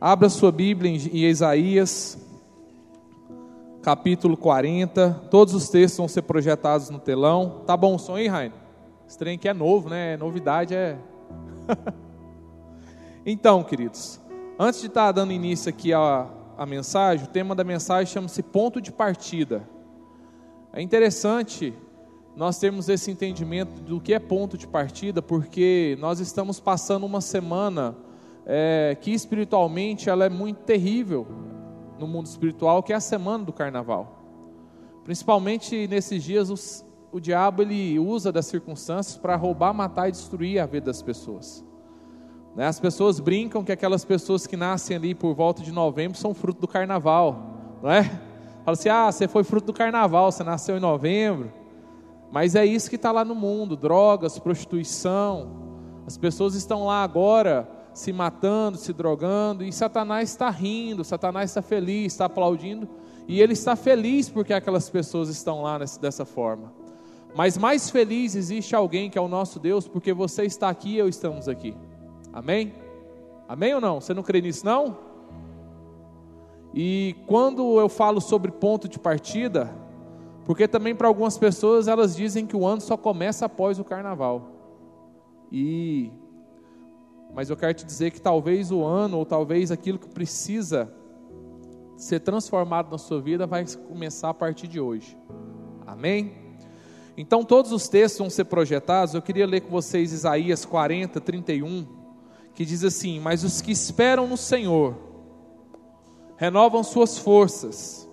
Abra sua Bíblia em Isaías, capítulo 40. Todos os textos vão ser projetados no telão. Tá bom o som aí, Rainer? Esse trem é novo, né? Novidade é. então, queridos, antes de estar tá dando início aqui à mensagem, o tema da mensagem chama-se Ponto de Partida. É interessante nós termos esse entendimento do que é ponto de partida, porque nós estamos passando uma semana é, que espiritualmente ela é muito terrível no mundo espiritual, que é a semana do carnaval. Principalmente nesses dias, os, o diabo ele usa das circunstâncias para roubar, matar e destruir a vida das pessoas. Né? As pessoas brincam que aquelas pessoas que nascem ali por volta de novembro são fruto do carnaval, não é? Fala assim: ah, você foi fruto do carnaval, você nasceu em novembro. Mas é isso que está lá no mundo: drogas, prostituição. As pessoas estão lá agora se matando, se drogando, e Satanás está rindo, Satanás está feliz, está aplaudindo, e ele está feliz porque aquelas pessoas estão lá dessa forma. Mas mais feliz existe alguém que é o nosso Deus, porque você está aqui e eu estamos aqui. Amém? Amém ou não? Você não crê nisso não? E quando eu falo sobre ponto de partida, porque também para algumas pessoas elas dizem que o ano só começa após o carnaval. E mas eu quero te dizer que talvez o ano ou talvez aquilo que precisa ser transformado na sua vida vai começar a partir de hoje. Amém? Então todos os textos vão ser projetados. Eu queria ler com vocês Isaías 40, 31, que diz assim: Mas os que esperam no Senhor renovam suas forças,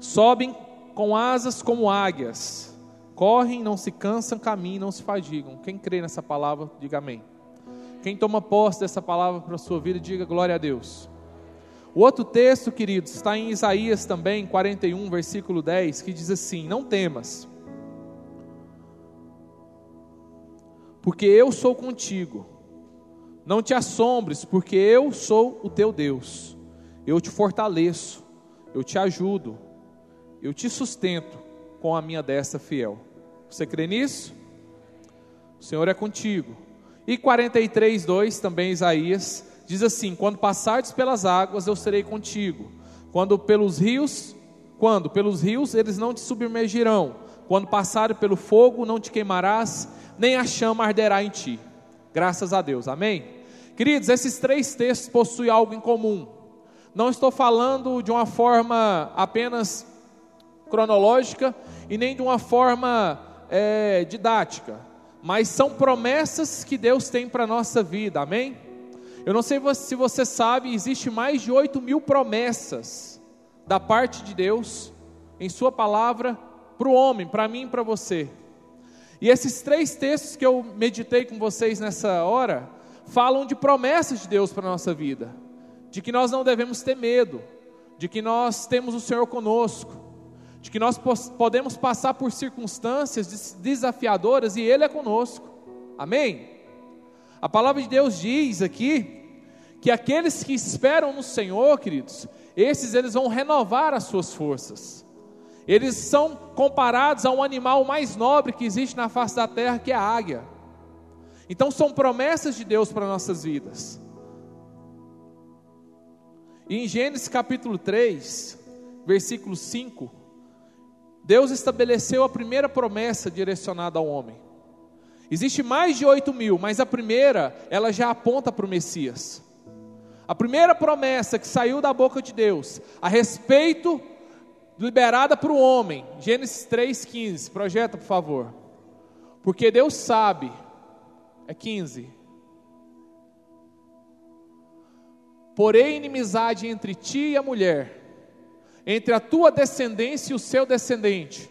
sobem com asas como águias, correm, não se cansam, caminham, não se fadigam. Quem crê nessa palavra, diga amém. Quem toma posse dessa palavra para a sua vida, diga glória a Deus. O outro texto, queridos, está em Isaías também, 41, versículo 10, que diz assim: Não temas, porque eu sou contigo. Não te assombres, porque eu sou o teu Deus. Eu te fortaleço, eu te ajudo, eu te sustento com a minha destra fiel. Você crê nisso? O Senhor é contigo. E 43, 2, também Isaías, diz assim: Quando passares pelas águas, eu serei contigo. Quando pelos rios, quando pelos rios eles não te submergirão. Quando passares pelo fogo, não te queimarás, nem a chama arderá em ti. Graças a Deus. Amém? Queridos, esses três textos possuem algo em comum. Não estou falando de uma forma apenas cronológica e nem de uma forma é, didática, mas são promessas que Deus tem para a nossa vida, amém? Eu não sei se você sabe, existe mais de 8 mil promessas da parte de Deus em Sua palavra para o homem, para mim e para você. E esses três textos que eu meditei com vocês nessa hora falam de promessas de Deus para a nossa vida, de que nós não devemos ter medo, de que nós temos o Senhor conosco, de que nós podemos passar por circunstâncias desafiadoras e Ele é conosco. Amém? A palavra de Deus diz aqui que aqueles que esperam no Senhor, queridos, esses eles vão renovar as suas forças. Eles são comparados a um animal mais nobre que existe na face da terra, que é a águia. Então são promessas de Deus para nossas vidas. E em Gênesis capítulo 3, versículo 5, Deus estabeleceu a primeira promessa direcionada ao homem. Existe mais de 8 mil, mas a primeira, ela já aponta para o Messias. A primeira promessa que saiu da boca de Deus, a respeito, liberada para o homem, Gênesis 3,15, projeta por favor. Porque Deus sabe, é 15. Porém, inimizade entre ti e a mulher, entre a tua descendência e o seu descendente.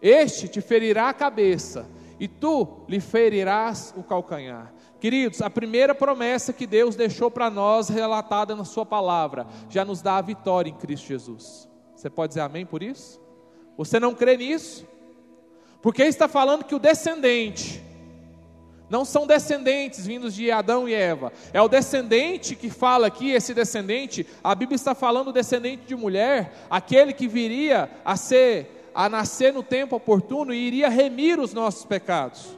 Este te ferirá a cabeça, e tu lhe ferirás o calcanhar. Queridos, a primeira promessa que Deus deixou para nós, relatada na Sua palavra, já nos dá a vitória em Cristo Jesus. Você pode dizer amém por isso? Você não crê nisso? Porque está falando que o descendente, não são descendentes vindos de Adão e Eva. É o descendente que fala aqui, esse descendente, a Bíblia está falando descendente de mulher, aquele que viria a ser a nascer no tempo oportuno e iria remir os nossos pecados.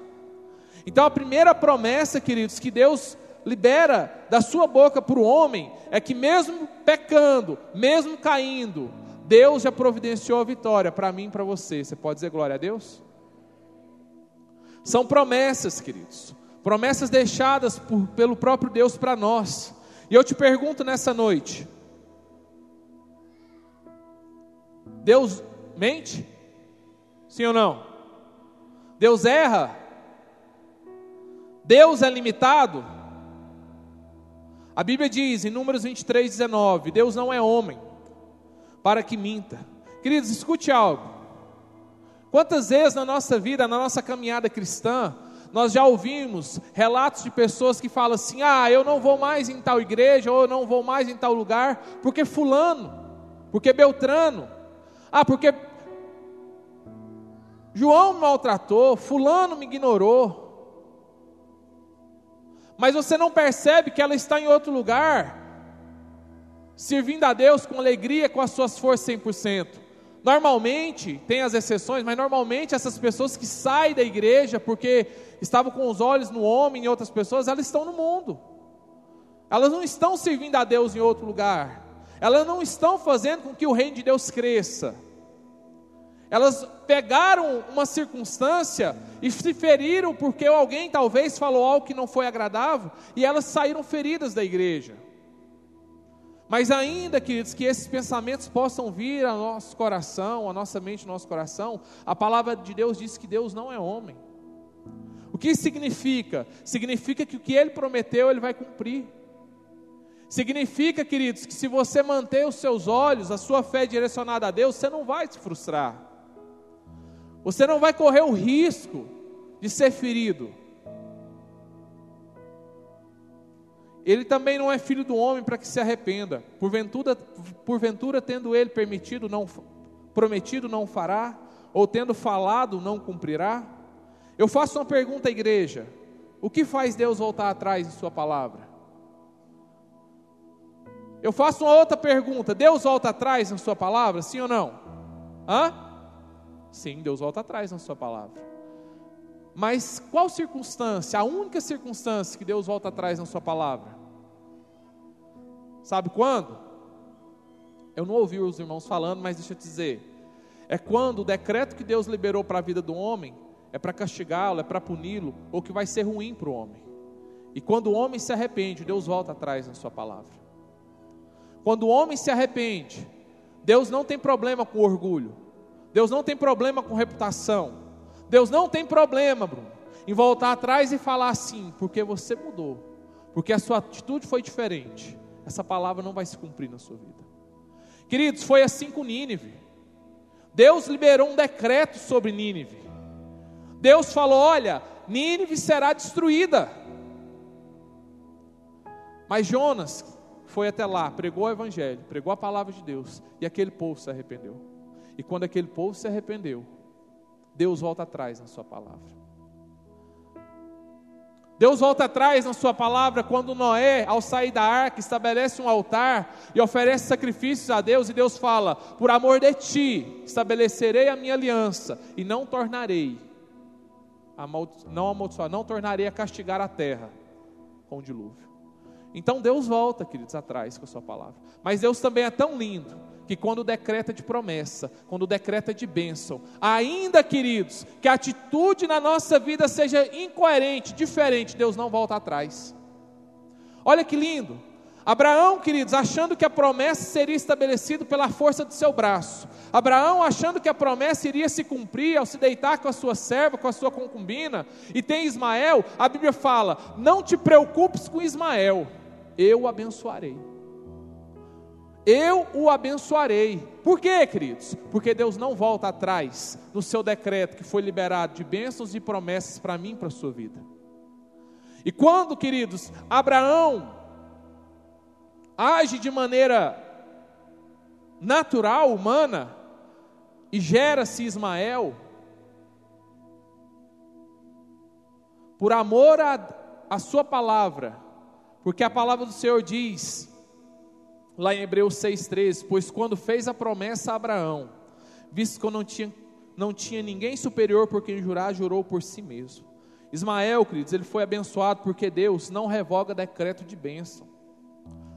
Então a primeira promessa, queridos, que Deus libera da sua boca para o homem é que, mesmo pecando, mesmo caindo, Deus já providenciou a vitória para mim e para você. Você pode dizer glória a Deus? São promessas, queridos, promessas deixadas por, pelo próprio Deus para nós. E eu te pergunto nessa noite: Deus mente? Sim ou não? Deus erra? Deus é limitado? A Bíblia diz em Números 23, 19: Deus não é homem para que minta. Queridos, escute algo. Quantas vezes na nossa vida, na nossa caminhada cristã, nós já ouvimos relatos de pessoas que falam assim: ah, eu não vou mais em tal igreja, ou eu não vou mais em tal lugar, porque Fulano, porque Beltrano, ah, porque João me maltratou, Fulano me ignorou. Mas você não percebe que ela está em outro lugar, servindo a Deus com alegria, com as suas forças 100%. Normalmente, tem as exceções, mas normalmente essas pessoas que saem da igreja porque estavam com os olhos no homem e outras pessoas, elas estão no mundo. Elas não estão servindo a Deus em outro lugar. Elas não estão fazendo com que o reino de Deus cresça. Elas pegaram uma circunstância e se feriram porque alguém talvez falou algo que não foi agradável e elas saíram feridas da igreja. Mas ainda, queridos, que esses pensamentos possam vir ao nosso coração, à nossa mente, ao nosso coração, a palavra de Deus diz que Deus não é homem. O que significa? Significa que o que ele prometeu, ele vai cumprir. Significa, queridos, que se você manter os seus olhos, a sua fé direcionada a Deus, você não vai se frustrar. Você não vai correr o risco de ser ferido. Ele também não é filho do homem para que se arrependa. Porventura, porventura tendo ele permitido, não prometido, não fará, ou tendo falado, não cumprirá. Eu faço uma pergunta à igreja: o que faz Deus voltar atrás em Sua palavra? Eu faço uma outra pergunta: Deus volta atrás na Sua palavra, sim ou não? Hã? Sim, Deus volta atrás na Sua palavra. Mas qual circunstância, a única circunstância que Deus volta atrás na Sua palavra? Sabe quando? Eu não ouvi os irmãos falando, mas deixa eu te dizer. É quando o decreto que Deus liberou para a vida do homem é para castigá-lo, é para puni-lo, ou que vai ser ruim para o homem. E quando o homem se arrepende, Deus volta atrás na Sua palavra. Quando o homem se arrepende, Deus não tem problema com orgulho, Deus não tem problema com reputação, Deus não tem problema, Bruno, em voltar atrás e falar assim, porque você mudou, porque a sua atitude foi diferente. Essa palavra não vai se cumprir na sua vida. Queridos, foi assim com Nínive. Deus liberou um decreto sobre Nínive. Deus falou: olha, Nínive será destruída. Mas Jonas foi até lá, pregou o evangelho, pregou a palavra de Deus, e aquele povo se arrependeu. E quando aquele povo se arrependeu, Deus volta atrás na sua palavra. Deus volta atrás na sua palavra quando Noé, ao sair da arca, estabelece um altar e oferece sacrifícios a Deus, e Deus fala: Por amor de ti, estabelecerei a minha aliança e não tornarei, não amaldiçoar, não tornarei a castigar a terra com o dilúvio. Então Deus volta, queridos, atrás com a sua palavra. Mas Deus também é tão lindo que quando decreta de promessa, quando decreta de bênção, ainda, queridos, que a atitude na nossa vida seja incoerente, diferente, Deus não volta atrás. Olha que lindo. Abraão, queridos, achando que a promessa seria estabelecida pela força do seu braço. Abraão achando que a promessa iria se cumprir ao se deitar com a sua serva, com a sua concubina, e tem Ismael, a Bíblia fala: "Não te preocupes com Ismael, eu o abençoarei" eu o abençoarei. Por quê, queridos? Porque Deus não volta atrás no seu decreto que foi liberado de bênçãos e promessas para mim e para a sua vida. E quando, queridos, Abraão age de maneira natural, humana, e gera-se Ismael, por amor à sua palavra, porque a palavra do Senhor diz lá em Hebreus 6,13: Pois quando fez a promessa a Abraão, visto que não tinha, não tinha ninguém superior por quem jurar, jurou por si mesmo. Ismael, queridos, ele foi abençoado porque Deus não revoga decreto de bênção.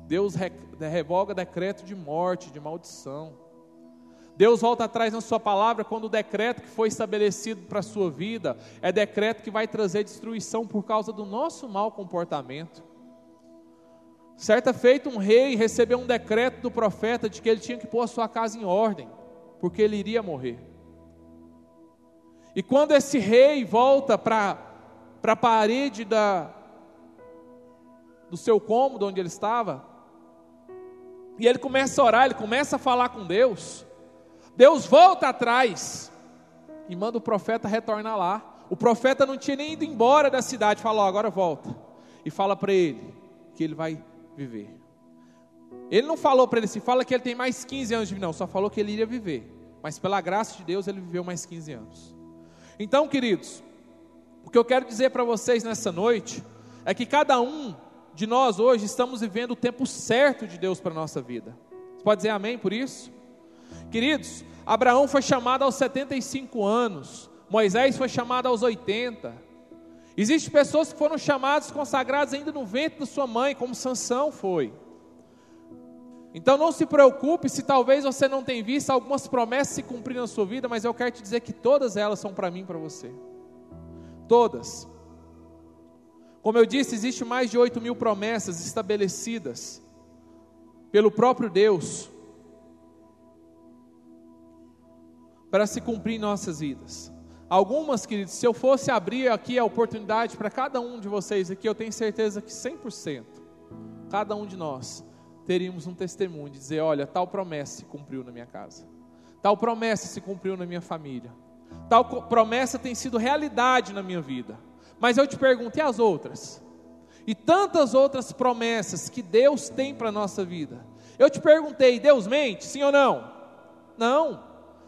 Deus revoga decreto de morte, de maldição. Deus volta atrás na sua palavra quando o decreto que foi estabelecido para a sua vida é decreto que vai trazer destruição por causa do nosso mau comportamento. Certa feita, um rei recebeu um decreto do profeta de que ele tinha que pôr a sua casa em ordem, porque ele iria morrer. E quando esse rei volta para a parede da, do seu cômodo onde ele estava, e ele começa a orar, ele começa a falar com Deus, Deus volta atrás e manda o profeta retornar lá. O profeta não tinha nem ido embora da cidade, falou: agora volta. E fala para ele que ele vai viver. Ele não falou para ele assim, fala que ele tem mais 15 anos de vida, não, só falou que ele iria viver. Mas pela graça de Deus ele viveu mais 15 anos. Então, queridos, o que eu quero dizer para vocês nessa noite é que cada um de nós hoje estamos vivendo o tempo certo de Deus para a nossa vida. Você pode dizer amém por isso? Queridos, Abraão foi chamado aos 75 anos, Moisés foi chamado aos 80, Existem pessoas que foram chamadas, consagradas ainda no ventre da sua mãe, como Sansão foi. Então não se preocupe se talvez você não tenha visto algumas promessas se cumprir na sua vida, mas eu quero te dizer que todas elas são para mim e para você. Todas. Como eu disse, existe mais de 8 mil promessas estabelecidas pelo próprio Deus para se cumprir em nossas vidas. Algumas, queridos, se eu fosse abrir aqui a oportunidade para cada um de vocês aqui, eu tenho certeza que 100%, cada um de nós, teríamos um testemunho de dizer: olha, tal promessa se cumpriu na minha casa, tal promessa se cumpriu na minha família, tal promessa tem sido realidade na minha vida. Mas eu te pergunto, e as outras? E tantas outras promessas que Deus tem para a nossa vida. Eu te perguntei, Deus mente, sim ou não? Não.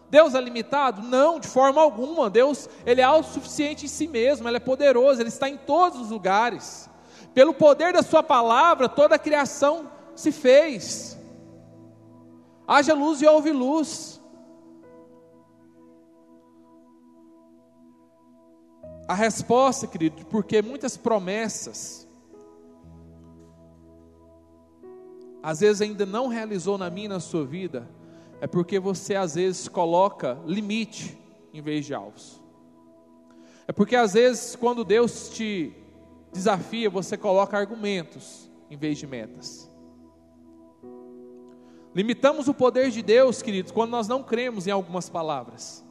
Deus é limitado? Não, de forma alguma. Deus, ele é autossuficiente em si mesmo, ele é poderoso, ele está em todos os lugares. Pelo poder da sua palavra, toda a criação se fez. Haja luz e houve luz. A resposta, querido, porque muitas promessas às vezes ainda não realizou na minha e na sua vida, é porque você às vezes coloca limite em vez de alvos. É porque às vezes quando Deus te desafia, você coloca argumentos em vez de metas. Limitamos o poder de Deus, queridos, quando nós não cremos em algumas palavras.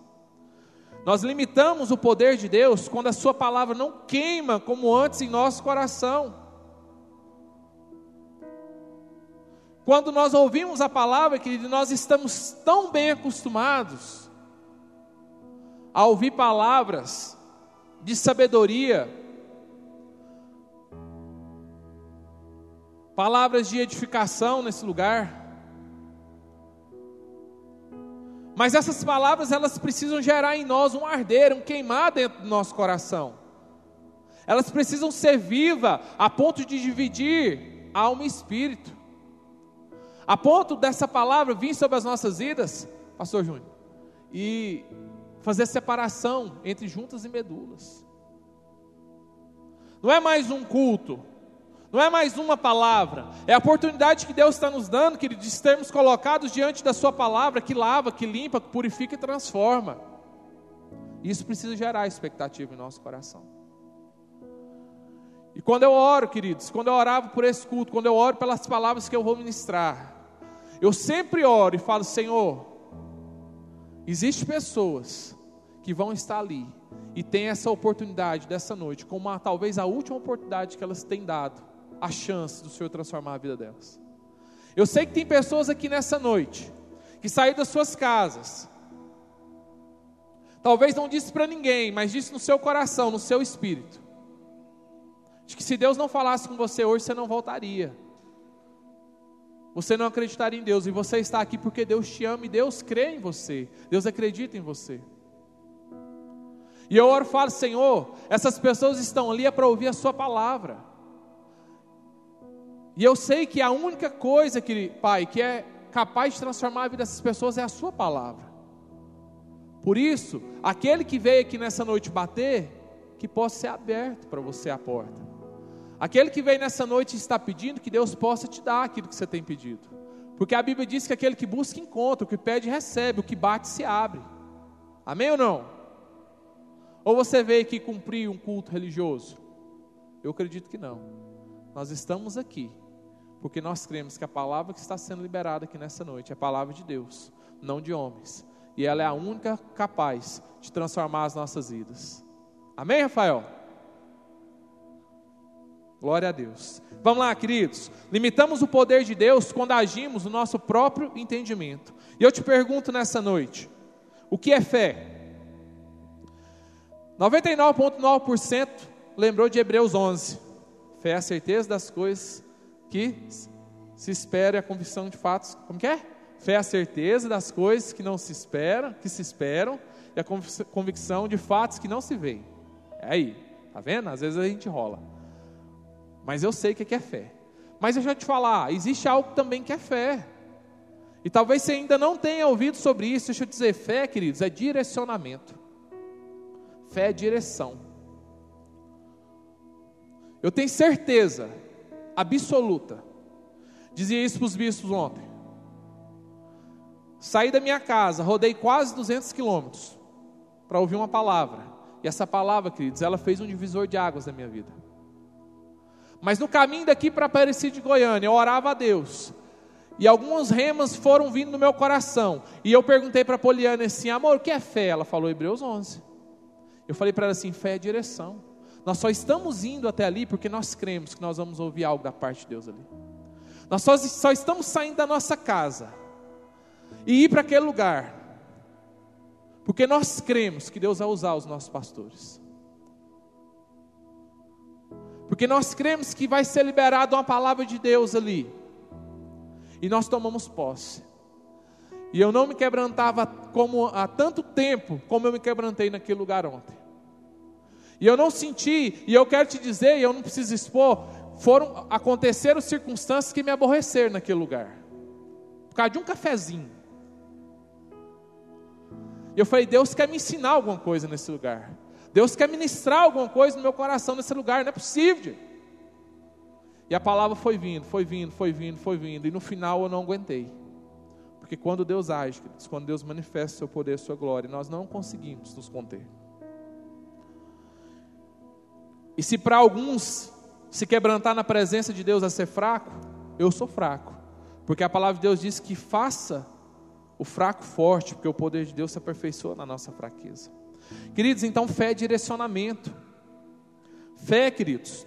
Nós limitamos o poder de Deus quando a Sua palavra não queima como antes em nosso coração. Quando nós ouvimos a palavra, querido, nós estamos tão bem acostumados a ouvir palavras de sabedoria, palavras de edificação nesse lugar. Mas essas palavras, elas precisam gerar em nós um arder, um queimar dentro do nosso coração. Elas precisam ser vivas a ponto de dividir alma e espírito. A ponto dessa palavra vir sobre as nossas vidas, Pastor Júnior, e fazer separação entre juntas e medulas. Não é mais um culto, não é mais uma palavra, é a oportunidade que Deus está nos dando, querido, de sermos colocados diante da Sua palavra que lava, que limpa, que purifica e transforma. Isso precisa gerar expectativa em nosso coração. E quando eu oro, queridos, quando eu orava por esse culto, quando eu oro pelas palavras que eu vou ministrar, eu sempre oro e falo, Senhor, existem pessoas que vão estar ali e tem essa oportunidade dessa noite, como a, talvez a última oportunidade que elas têm dado, a chance do Senhor transformar a vida delas. Eu sei que tem pessoas aqui nessa noite que saíram das suas casas. Talvez não disse para ninguém, mas disse no seu coração, no seu espírito. De que se Deus não falasse com você hoje, você não voltaria você não acreditaria em Deus, e você está aqui porque Deus te ama e Deus crê em você, Deus acredita em você. E eu oro falo, Senhor, essas pessoas estão ali é para ouvir a Sua palavra. E eu sei que a única coisa, que, Pai, que é capaz de transformar a vida dessas pessoas é a Sua palavra. Por isso, aquele que veio aqui nessa noite bater, que possa ser aberto para você a porta. Aquele que vem nessa noite está pedindo, que Deus possa te dar aquilo que você tem pedido. Porque a Bíblia diz que aquele que busca encontra, o que pede recebe, o que bate se abre. Amém ou não? Ou você veio aqui cumprir um culto religioso? Eu acredito que não. Nós estamos aqui porque nós cremos que a palavra que está sendo liberada aqui nessa noite é a palavra de Deus, não de homens. E ela é a única capaz de transformar as nossas vidas. Amém, Rafael? Glória a Deus. Vamos lá, queridos. Limitamos o poder de Deus quando agimos no nosso próprio entendimento. E eu te pergunto nessa noite: o que é fé? 99,9% lembrou de Hebreus 11. Fé é a certeza das coisas que se espera e a convicção de fatos. Como que é? Fé é a certeza das coisas que não se esperam, que se esperam, e a convicção de fatos que não se veem. É aí, tá vendo? Às vezes a gente rola. Mas eu sei o que é fé. Mas deixa eu te falar, existe algo também que é fé. E talvez você ainda não tenha ouvido sobre isso. Deixa eu dizer, fé, queridos, é direcionamento. Fé é direção. Eu tenho certeza absoluta. Dizia isso para os bispos ontem. Saí da minha casa, rodei quase 200 quilômetros para ouvir uma palavra. E essa palavra, queridos, ela fez um divisor de águas na minha vida. Mas no caminho daqui para Aparecida de Goiânia, eu orava a Deus. E algumas remas foram vindo no meu coração. E eu perguntei para a Poliana assim: amor, o que é fé? Ela falou Hebreus 11. Eu falei para ela assim: fé é direção. Nós só estamos indo até ali porque nós cremos que nós vamos ouvir algo da parte de Deus ali. Nós só, só estamos saindo da nossa casa e ir para aquele lugar porque nós cremos que Deus vai usar os nossos pastores. Porque nós cremos que vai ser liberada uma palavra de Deus ali. E nós tomamos posse. E eu não me quebrantava como há tanto tempo como eu me quebrantei naquele lugar ontem. E eu não senti, e eu quero te dizer, e eu não preciso expor, foram aconteceram circunstâncias que me aborreceram naquele lugar. Por causa de um cafezinho. Eu falei, Deus quer me ensinar alguma coisa nesse lugar. Deus quer ministrar alguma coisa no meu coração nesse lugar, não é possível. E a palavra foi vindo, foi vindo, foi vindo, foi vindo, e no final eu não aguentei. Porque quando Deus age, quando Deus manifesta o seu poder, a sua glória, nós não conseguimos nos conter. E se para alguns se quebrantar na presença de Deus é ser fraco, eu sou fraco. Porque a palavra de Deus diz que faça o fraco forte, porque o poder de Deus se aperfeiçoa na nossa fraqueza. Queridos, então fé é direcionamento. Fé, queridos,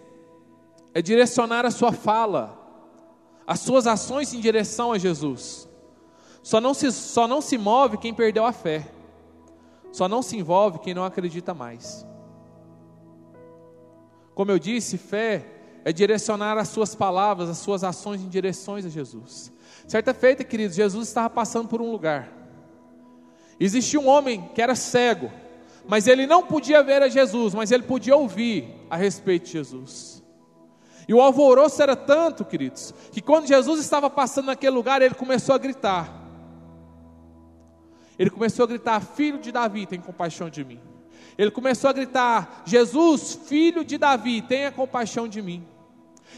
é direcionar a sua fala, as suas ações em direção a Jesus. Só não se, só não se move quem perdeu a fé. Só não se envolve quem não acredita mais. Como eu disse, fé é direcionar as suas palavras, as suas ações em direções a Jesus. Certa feita, queridos, Jesus estava passando por um lugar. Existia um homem que era cego, mas ele não podia ver a Jesus, mas ele podia ouvir a respeito de Jesus. E o alvoroço era tanto, queridos, que quando Jesus estava passando naquele lugar, ele começou a gritar. Ele começou a gritar: Filho de Davi, tem compaixão de mim. Ele começou a gritar: Jesus, filho de Davi, tenha compaixão de mim.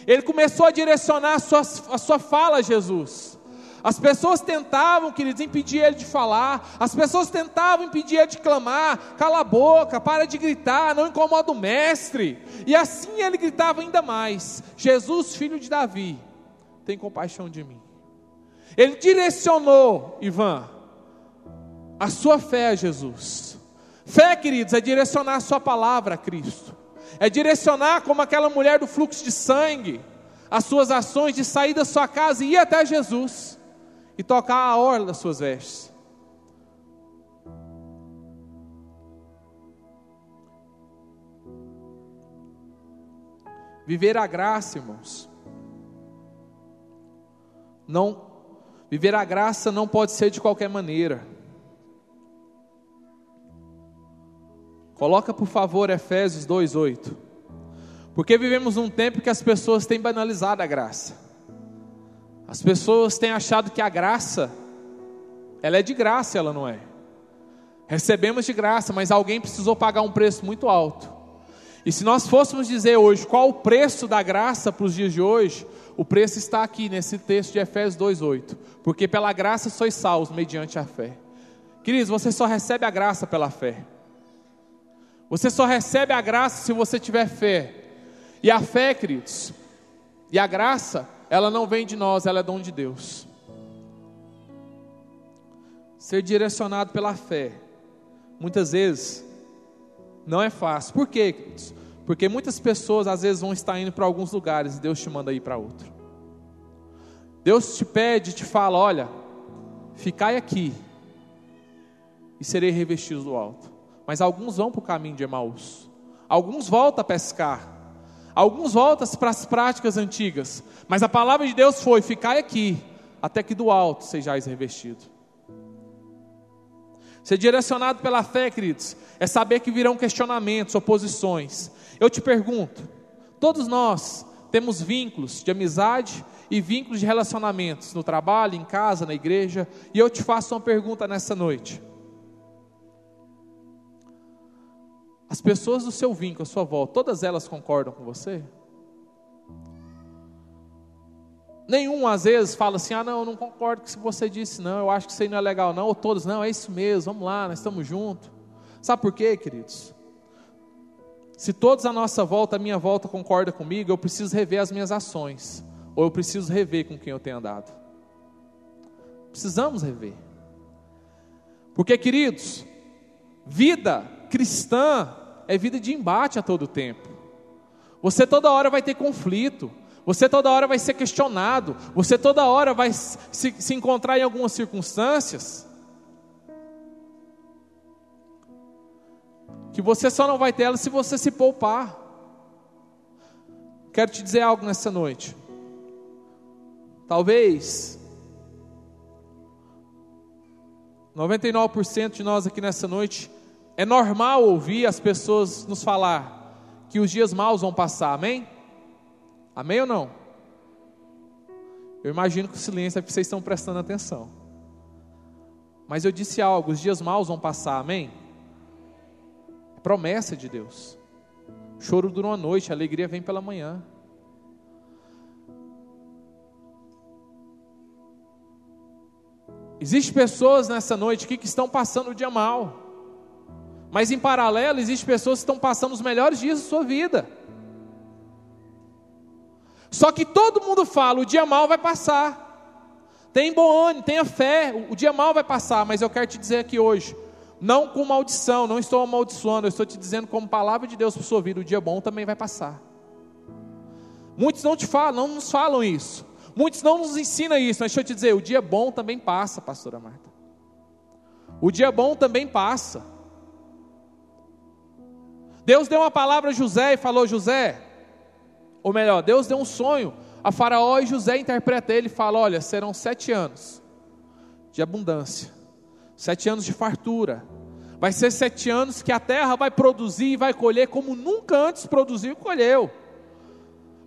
Ele começou a direcionar a sua, a sua fala a Jesus. As pessoas tentavam, queridos, impedir ele de falar. As pessoas tentavam impedir ele de clamar. Cala a boca, para de gritar, não incomoda o mestre. E assim ele gritava ainda mais: Jesus, filho de Davi, tem compaixão de mim. Ele direcionou, Ivan, a sua fé a Jesus. Fé, queridos, é direcionar a sua palavra a Cristo. É direcionar como aquela mulher do fluxo de sangue, as suas ações de sair da sua casa e ir até Jesus e tocar a orla das suas vestes. Viver a graça, irmãos. Não viver a graça não pode ser de qualquer maneira. Coloca por favor Efésios 2:8. Porque vivemos num tempo que as pessoas têm banalizado a graça. As pessoas têm achado que a graça ela é de graça, ela não é. Recebemos de graça, mas alguém precisou pagar um preço muito alto. E se nós fôssemos dizer hoje qual o preço da graça para os dias de hoje, o preço está aqui nesse texto de Efésios 2:8, porque pela graça sois salvos mediante a fé. Queridos, você só recebe a graça pela fé. Você só recebe a graça se você tiver fé. E a fé, queridos, e a graça, ela não vem de nós, ela é dom de Deus. Ser direcionado pela fé, muitas vezes, não é fácil. Por quê? Porque muitas pessoas às vezes vão estar indo para alguns lugares e Deus te manda ir para outro. Deus te pede, te fala: olha, ficai aqui e serei revestido do alto. Mas alguns vão para o caminho de Emaús, alguns voltam a pescar, alguns voltam para as práticas antigas. Mas a palavra de Deus foi: ficai aqui, até que do alto sejais revestido. Ser direcionado pela fé, queridos, é saber que virão questionamentos, oposições. Eu te pergunto: todos nós temos vínculos de amizade e vínculos de relacionamentos no trabalho, em casa, na igreja, e eu te faço uma pergunta nessa noite. As pessoas do seu vínculo, a sua volta, todas elas concordam com você? Nenhum, às vezes, fala assim: ah, não, eu não concordo com o que você disse, não, eu acho que isso aí não é legal, não. Ou todos, não, é isso mesmo, vamos lá, nós estamos juntos. Sabe por quê, queridos? Se todos à nossa volta, a minha volta concorda comigo, eu preciso rever as minhas ações, ou eu preciso rever com quem eu tenho andado. Precisamos rever. Porque, queridos, vida cristã é vida de embate a todo tempo. Você toda hora vai ter conflito. Você toda hora vai ser questionado, você toda hora vai se, se encontrar em algumas circunstâncias que você só não vai ter ela se você se poupar. Quero te dizer algo nessa noite. Talvez 99% de nós aqui nessa noite é normal ouvir as pessoas nos falar que os dias maus vão passar, amém? Amém ou não? Eu imagino que o silêncio é porque vocês estão prestando atenção. Mas eu disse algo: os dias maus vão passar, amém? É promessa de Deus. Choro dura uma noite, a alegria vem pela manhã. Existem pessoas nessa noite aqui que estão passando o dia mal. Mas em paralelo, existem pessoas que estão passando os melhores dias da sua vida. Só que todo mundo fala: o dia mal vai passar. Tem bom ânimo, tenha fé, o dia mal vai passar. Mas eu quero te dizer aqui hoje, não com maldição, não estou amaldiçoando, eu estou te dizendo como palavra de Deus para sua vida: o dia bom também vai passar. Muitos não te falam, não nos falam isso. Muitos não nos ensinam isso, mas deixa eu te dizer: o dia bom também passa, pastora Marta. O dia bom também passa. Deus deu uma palavra a José e falou: José, ou melhor, Deus deu um sonho a Faraó e José interpreta ele e fala: Olha, serão sete anos de abundância, sete anos de fartura. Vai ser sete anos que a terra vai produzir e vai colher como nunca antes produziu e colheu.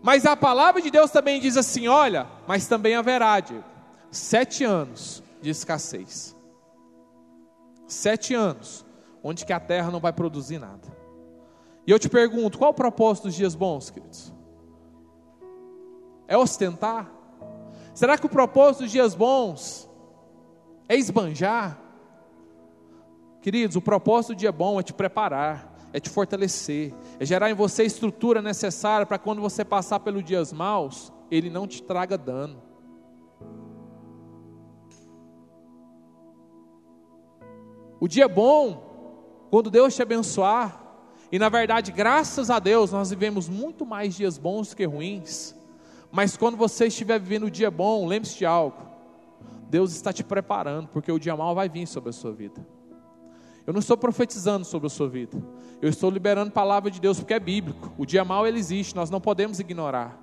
Mas a palavra de Deus também diz assim: olha, mas também haverá, Diego, sete anos de escassez. Sete anos, onde que a terra não vai produzir nada. E eu te pergunto, qual o propósito dos dias bons, queridos? É ostentar? Será que o propósito dos dias bons é esbanjar? Queridos, o propósito do dia bom é te preparar, é te fortalecer, é gerar em você a estrutura necessária para quando você passar pelos dias maus, ele não te traga dano. O dia bom, quando Deus te abençoar, e na verdade, graças a Deus, nós vivemos muito mais dias bons que ruins. Mas quando você estiver vivendo o dia bom, lembre-se de algo. Deus está te preparando, porque o dia mal vai vir sobre a sua vida. Eu não estou profetizando sobre a sua vida. Eu estou liberando palavra de Deus porque é bíblico. O dia mal ele existe, nós não podemos ignorar.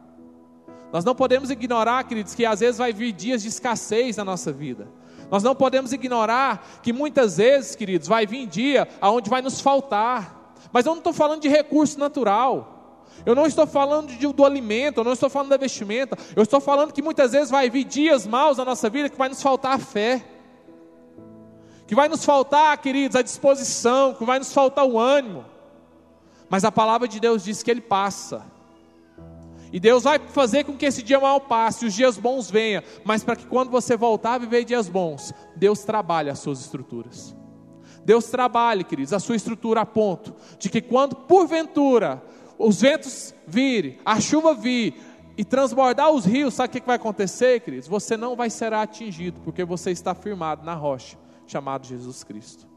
Nós não podemos ignorar, queridos, que às vezes vai vir dias de escassez na nossa vida. Nós não podemos ignorar que muitas vezes, queridos, vai vir dia aonde vai nos faltar. Mas eu não estou falando de recurso natural. Eu não estou falando de, do alimento, eu não estou falando da vestimenta, eu estou falando que muitas vezes vai vir dias maus na nossa vida que vai nos faltar a fé, que vai nos faltar, queridos, a disposição, que vai nos faltar o ânimo. Mas a palavra de Deus diz que ele passa. E Deus vai fazer com que esse dia mal passe, os dias bons venham, mas para que quando você voltar a viver dias bons, Deus trabalhe as suas estruturas. Deus trabalhe, queridos, a sua estrutura a ponto de que quando porventura os ventos virem, a chuva vir e transbordar os rios, sabe o que vai acontecer, queridos? Você não vai ser atingido, porque você está firmado na rocha, chamado Jesus Cristo.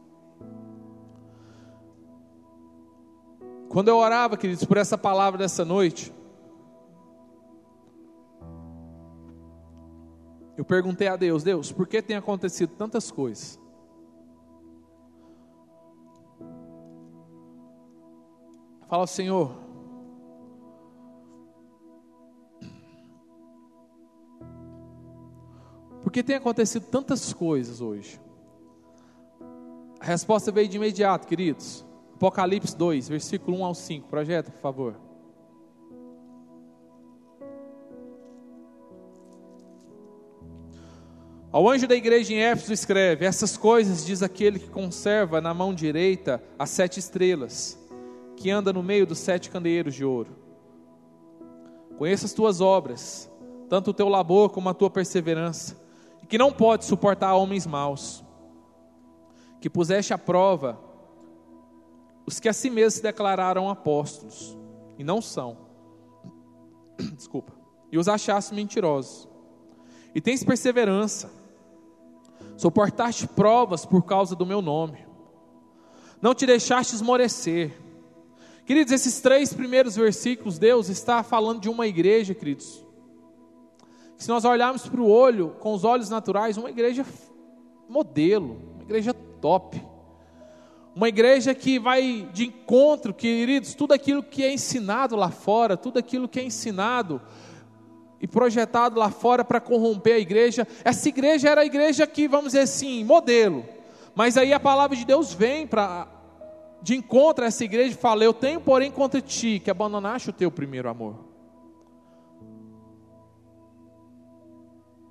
Quando eu orava, queridos, por essa palavra dessa noite, eu perguntei a Deus: Deus, por que tem acontecido tantas coisas? Fala, Senhor, por que tem acontecido tantas coisas hoje? A resposta veio de imediato, queridos. Apocalipse 2, versículo 1 ao 5. Projeta, por favor. Ao anjo da igreja em Éfeso escreve: Essas coisas diz aquele que conserva na mão direita as sete estrelas, que anda no meio dos sete candeeiros de ouro. Conheça as tuas obras, tanto o teu labor como a tua perseverança, e que não pode suportar homens maus, que puseste à prova os que a si mesmos se declararam apóstolos, e não são. Desculpa. E os achaste mentirosos. E tens perseverança. Suportaste provas por causa do meu nome. Não te deixaste esmorecer. Queridos, esses três primeiros versículos, Deus está falando de uma igreja, queridos. Se nós olharmos para o olho, com os olhos naturais, uma igreja modelo, uma igreja top uma igreja que vai de encontro, queridos, tudo aquilo que é ensinado lá fora, tudo aquilo que é ensinado e projetado lá fora para corromper a igreja. Essa igreja era a igreja que, vamos dizer assim, modelo. Mas aí a palavra de Deus vem para de encontro a essa igreja e fala: Eu tenho, porém, contra ti que abandonaste o teu primeiro amor.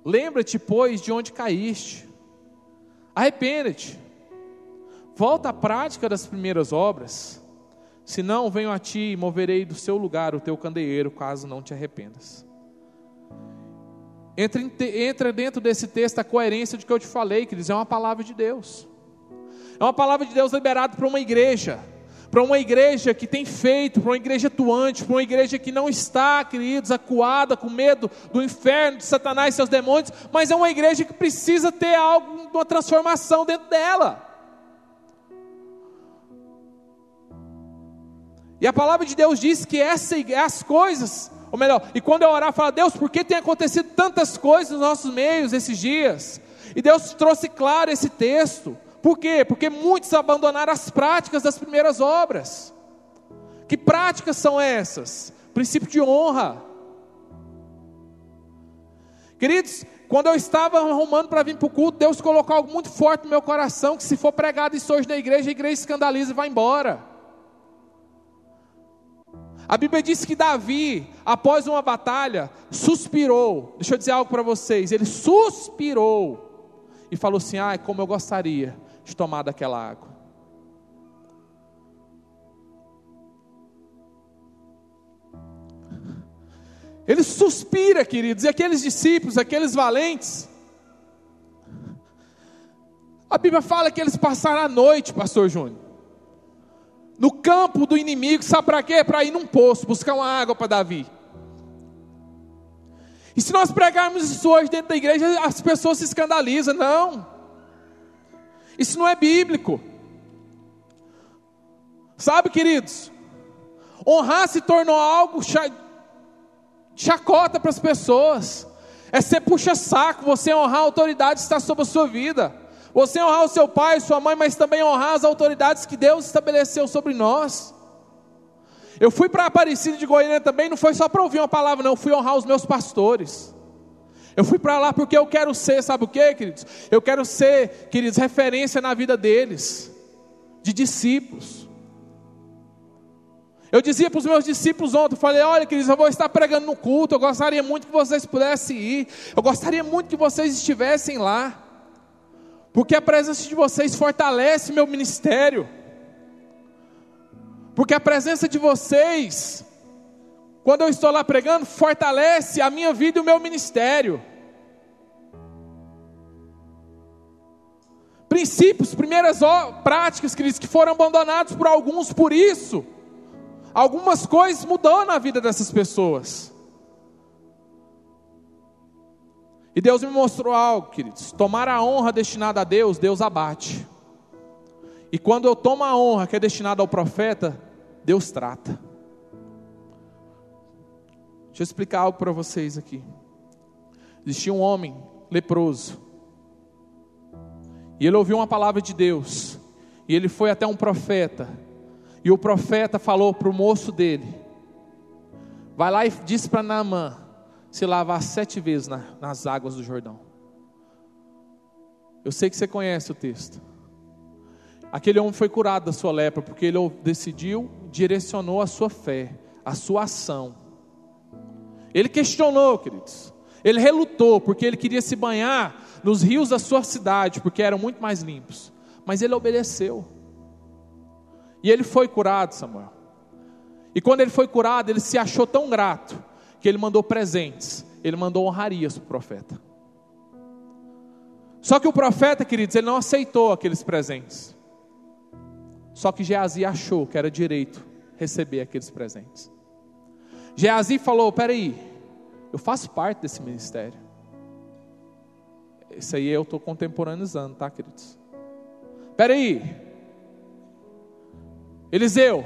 Lembra-te, pois, de onde caíste. Arrependa-te Volta à prática das primeiras obras, senão venho a ti e moverei do seu lugar o teu candeeiro, caso não te arrependas. Entra, entra dentro desse texto a coerência de que eu te falei, que diz é uma palavra de Deus. É uma palavra de Deus liberada para uma igreja, para uma igreja que tem feito, para uma igreja atuante, para uma igreja que não está, queridos, acuada, com medo do inferno, de Satanás e seus demônios, mas é uma igreja que precisa ter algo, uma transformação dentro dela. E a palavra de Deus diz que essa, as coisas, ou melhor, e quando eu orar, fala, Deus, por que tem acontecido tantas coisas nos nossos meios esses dias? E Deus trouxe claro esse texto. Por quê? Porque muitos abandonaram as práticas das primeiras obras. Que práticas são essas? Princípio de honra. Queridos, quando eu estava arrumando para vir para o culto, Deus colocou algo muito forte no meu coração: que se for pregado isso hoje na igreja, a igreja escandaliza e vai embora. A Bíblia diz que Davi, após uma batalha, suspirou. Deixa eu dizer algo para vocês. Ele suspirou e falou assim: Ai, como eu gostaria de tomar daquela água. Ele suspira, queridos, e aqueles discípulos, aqueles valentes. A Bíblia fala que eles passaram a noite, Pastor Júnior no campo do inimigo, sabe para quê? Para ir num poço, buscar uma água para Davi. E se nós pregarmos isso hoje dentro da igreja, as pessoas se escandalizam. Não. Isso não é bíblico. Sabe, queridos? Honrar se tornou algo chacota para as pessoas. É ser puxa-saco, você honrar a autoridade que está sobre a sua vida. Você honrar o seu pai, sua mãe, mas também honrar as autoridades que Deus estabeleceu sobre nós. Eu fui para Aparecida de Goiânia também, não foi só para ouvir uma palavra, não, eu fui honrar os meus pastores. Eu fui para lá porque eu quero ser, sabe o que, queridos? Eu quero ser, queridos, referência na vida deles, de discípulos. Eu dizia para os meus discípulos ontem, falei, olha, queridos, eu vou estar pregando no culto, eu gostaria muito que vocês pudessem ir, eu gostaria muito que vocês estivessem lá porque a presença de vocês fortalece meu ministério. Porque a presença de vocês, quando eu estou lá pregando, fortalece a minha vida e o meu ministério. Princípios, primeiras práticas, queridos, que foram abandonados por alguns por isso. Algumas coisas mudou na vida dessas pessoas. E Deus me mostrou algo, queridos. Tomar a honra destinada a Deus, Deus abate. E quando eu tomo a honra que é destinada ao profeta, Deus trata. Deixa eu explicar algo para vocês aqui. Existia um homem leproso. E ele ouviu uma palavra de Deus. E ele foi até um profeta. E o profeta falou para o moço dele: Vai lá e diz para Naamã se lavar sete vezes na, nas águas do Jordão. Eu sei que você conhece o texto. Aquele homem foi curado da sua lepra porque ele decidiu, direcionou a sua fé, a sua ação. Ele questionou, queridos. Ele relutou porque ele queria se banhar nos rios da sua cidade, porque eram muito mais limpos. Mas ele obedeceu. E ele foi curado, Samuel. E quando ele foi curado, ele se achou tão grato que ele mandou presentes, ele mandou honrarias para o profeta. Só que o profeta, queridos, ele não aceitou aqueles presentes. Só que Geazi achou que era direito receber aqueles presentes. Geazi falou: peraí, eu faço parte desse ministério. Isso aí eu estou contemporaneizando, tá, queridos? Peraí, Eliseu,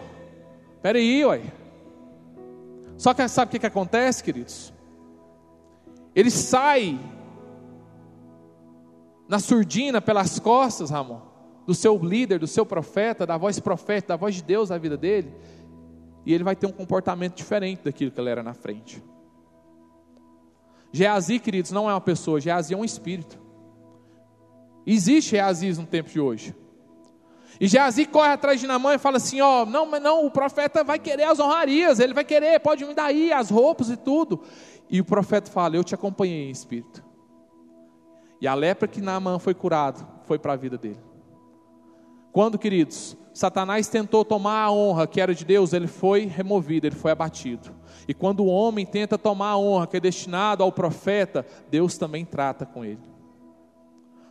peraí, uai. Só que sabe o que, que acontece, queridos? Ele sai na surdina pelas costas, Ramon do seu líder, do seu profeta, da voz profética, da voz de Deus na vida dele, e ele vai ter um comportamento diferente daquilo que ele era na frente. Geazi, queridos, não é uma pessoa, Geazi é um espírito. Existe Geazi no tempo de hoje. E Geazi corre atrás de Namã e fala assim: Ó, oh, não, não, o profeta vai querer as honrarias, ele vai querer, pode me dar aí as roupas e tudo. E o profeta fala: Eu te acompanhei em espírito. E a lepra que Naamã foi curado foi para a vida dele. Quando, queridos, Satanás tentou tomar a honra que era de Deus, ele foi removido, ele foi abatido. E quando o homem tenta tomar a honra que é destinada ao profeta, Deus também trata com ele.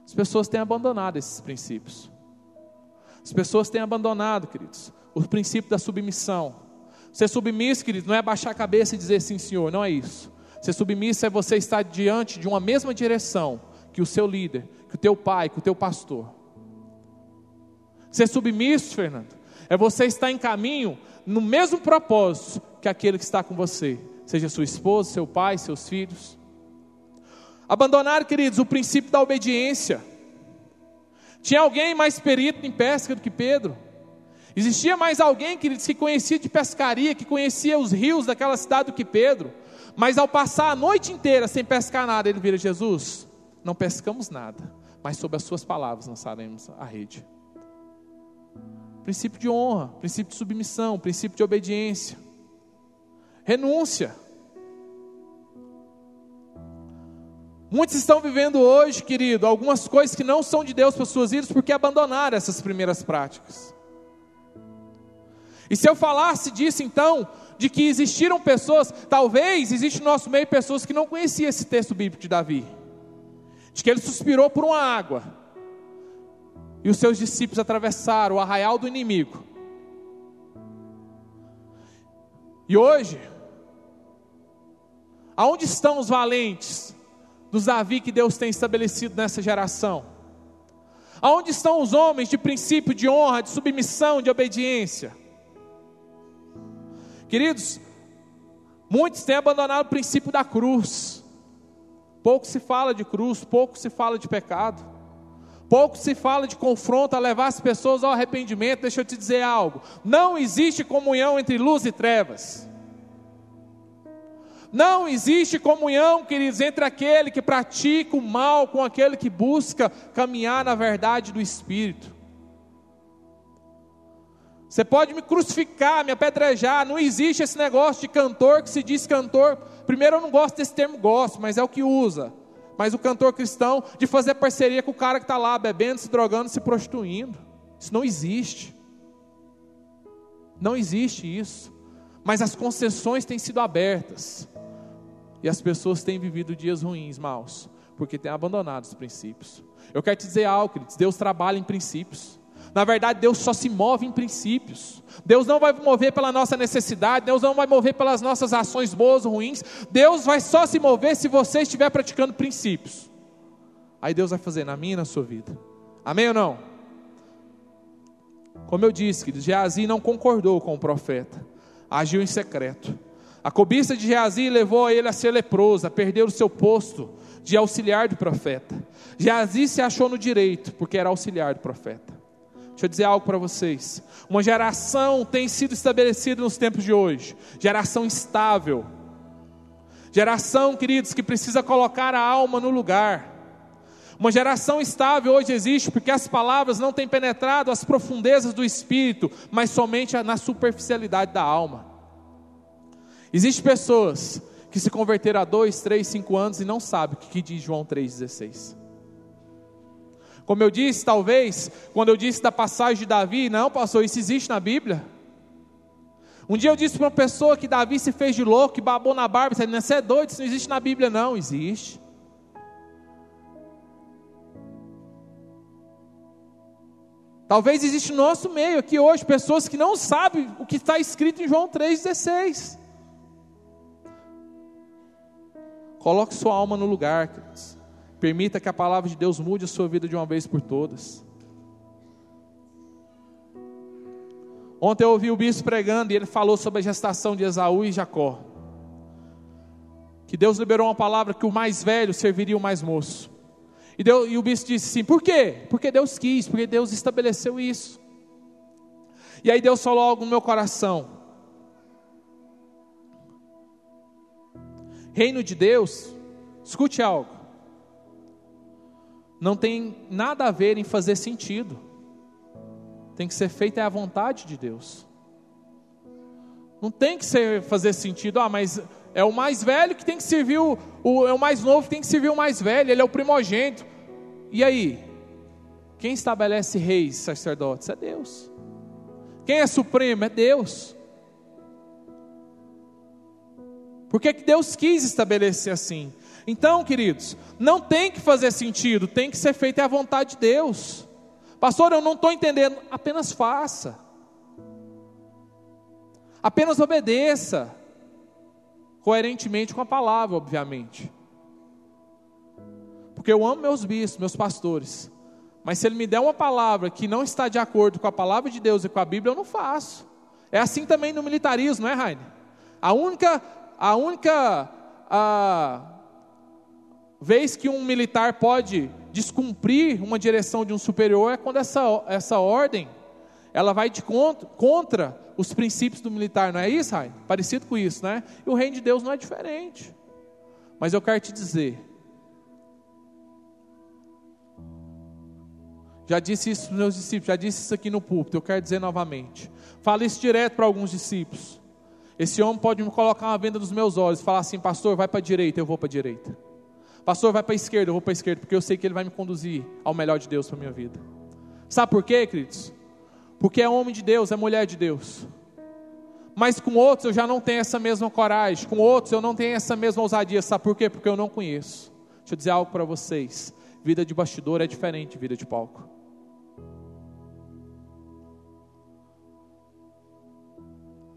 As pessoas têm abandonado esses princípios. As pessoas têm abandonado, queridos, o princípio da submissão. Ser submisso, querido, não é baixar a cabeça e dizer sim, senhor, não é isso. Ser submisso é você estar diante de uma mesma direção que o seu líder, que o teu pai, que o teu pastor. Ser submisso, Fernando, é você estar em caminho no mesmo propósito que aquele que está com você, seja sua esposa, seu pai, seus filhos. Abandonar, queridos, o princípio da obediência. Tinha alguém mais perito em pesca do que Pedro? Existia mais alguém, queridos, que conhecia de pescaria, que conhecia os rios daquela cidade do que Pedro? Mas ao passar a noite inteira sem pescar nada, ele vira Jesus: Não pescamos nada, mas sob as suas palavras lançaremos a rede princípio de honra, princípio de submissão, princípio de obediência, renúncia. Muitos estão vivendo hoje, querido, algumas coisas que não são de Deus para suas vidas porque abandonaram essas primeiras práticas. E se eu falasse disso então, de que existiram pessoas, talvez existe no nosso meio pessoas que não conheciam esse texto bíblico de Davi, de que ele suspirou por uma água, e os seus discípulos atravessaram o arraial do inimigo. E hoje, aonde estão os valentes dos Davi que Deus tem estabelecido nessa geração? Aonde estão os homens de princípio de honra, de submissão, de obediência? Queridos, muitos têm abandonado o princípio da cruz. Pouco se fala de cruz, pouco se fala de pecado. Pouco se fala de confronto a levar as pessoas ao arrependimento. Deixa eu te dizer algo: não existe comunhão entre luz e trevas. Não existe comunhão, queridos, entre aquele que pratica o mal com aquele que busca caminhar na verdade do Espírito. Você pode me crucificar, me apedrejar, não existe esse negócio de cantor que se diz cantor. Primeiro, eu não gosto desse termo, gosto, mas é o que usa mas o cantor cristão de fazer parceria com o cara que está lá bebendo, se drogando, se prostituindo. Isso não existe. Não existe isso. Mas as concessões têm sido abertas. E as pessoas têm vivido dias ruins, maus, porque têm abandonado os princípios. Eu quero te dizer algo, queridos: Deus trabalha em princípios. Na verdade, Deus só se move em princípios. Deus não vai mover pela nossa necessidade, Deus não vai mover pelas nossas ações boas ou ruins. Deus vai só se mover se você estiver praticando princípios. Aí Deus vai fazer na minha e na sua vida. Amém ou não? Como eu disse, queridos, Geazi não concordou com o profeta, agiu em secreto. A cobiça de Geazi levou ele a ser leproso, a perder o seu posto de auxiliar do profeta. Geazi se achou no direito, porque era auxiliar do profeta. Deixa eu dizer algo para vocês. Uma geração tem sido estabelecida nos tempos de hoje, geração estável. Geração, queridos, que precisa colocar a alma no lugar. Uma geração estável hoje existe porque as palavras não têm penetrado as profundezas do espírito, mas somente na superficialidade da alma. Existem pessoas que se converteram há dois, três, cinco anos e não sabem o que diz João 3,16. Como eu disse, talvez, quando eu disse da passagem de Davi, não, pastor, isso existe na Bíblia. Um dia eu disse para uma pessoa que Davi se fez de louco, que babou na barba, disse, você é doido, isso não existe na Bíblia, não, existe. Talvez existe no nosso meio aqui hoje pessoas que não sabem o que está escrito em João 3,16. Coloque sua alma no lugar, queridos. Permita que a palavra de Deus mude a sua vida de uma vez por todas. Ontem eu ouvi o bispo pregando e ele falou sobre a gestação de Esaú e Jacó. Que Deus liberou uma palavra que o mais velho serviria o mais moço. E, Deus, e o bispo disse assim: por quê? Porque Deus quis, porque Deus estabeleceu isso. E aí Deus falou algo no meu coração. Reino de Deus, escute algo não tem nada a ver em fazer sentido. Tem que ser feita é a vontade de Deus. Não tem que ser fazer sentido, ah, mas é o mais velho que tem que servir o, o é o mais novo que tem que servir o mais velho, ele é o primogênito. E aí? Quem estabelece reis, sacerdotes? É Deus. Quem é supremo? É Deus. Por que, que Deus quis estabelecer assim? Então, queridos, não tem que fazer sentido, tem que ser feito à vontade de Deus. Pastor, eu não estou entendendo, apenas faça. Apenas obedeça, coerentemente com a palavra, obviamente. Porque eu amo meus bispos, meus pastores. Mas se ele me der uma palavra que não está de acordo com a palavra de Deus e com a Bíblia, eu não faço. É assim também no militarismo, não é, Raine? A única, a única a, vez que um militar pode descumprir uma direção de um superior é quando essa, essa ordem ela vai de contra, contra os princípios do militar, não é isso, Rai? Parecido com isso, né? E o reino de Deus não é diferente. Mas eu quero te dizer, já disse isso para os meus discípulos, já disse isso aqui no púlpito, eu quero dizer novamente. Fala isso direto para alguns discípulos. Esse homem pode me colocar uma venda nos meus olhos falar assim, pastor, vai para a direita, eu vou para a direita. Pastor, vai para a esquerda, eu vou para a esquerda, porque eu sei que Ele vai me conduzir ao melhor de Deus para a minha vida. Sabe por quê, queridos? Porque é homem de Deus, é mulher de Deus. Mas com outros eu já não tenho essa mesma coragem, com outros eu não tenho essa mesma ousadia. Sabe por quê? Porque eu não conheço. Deixa eu dizer algo para vocês: vida de bastidor é diferente de vida de palco.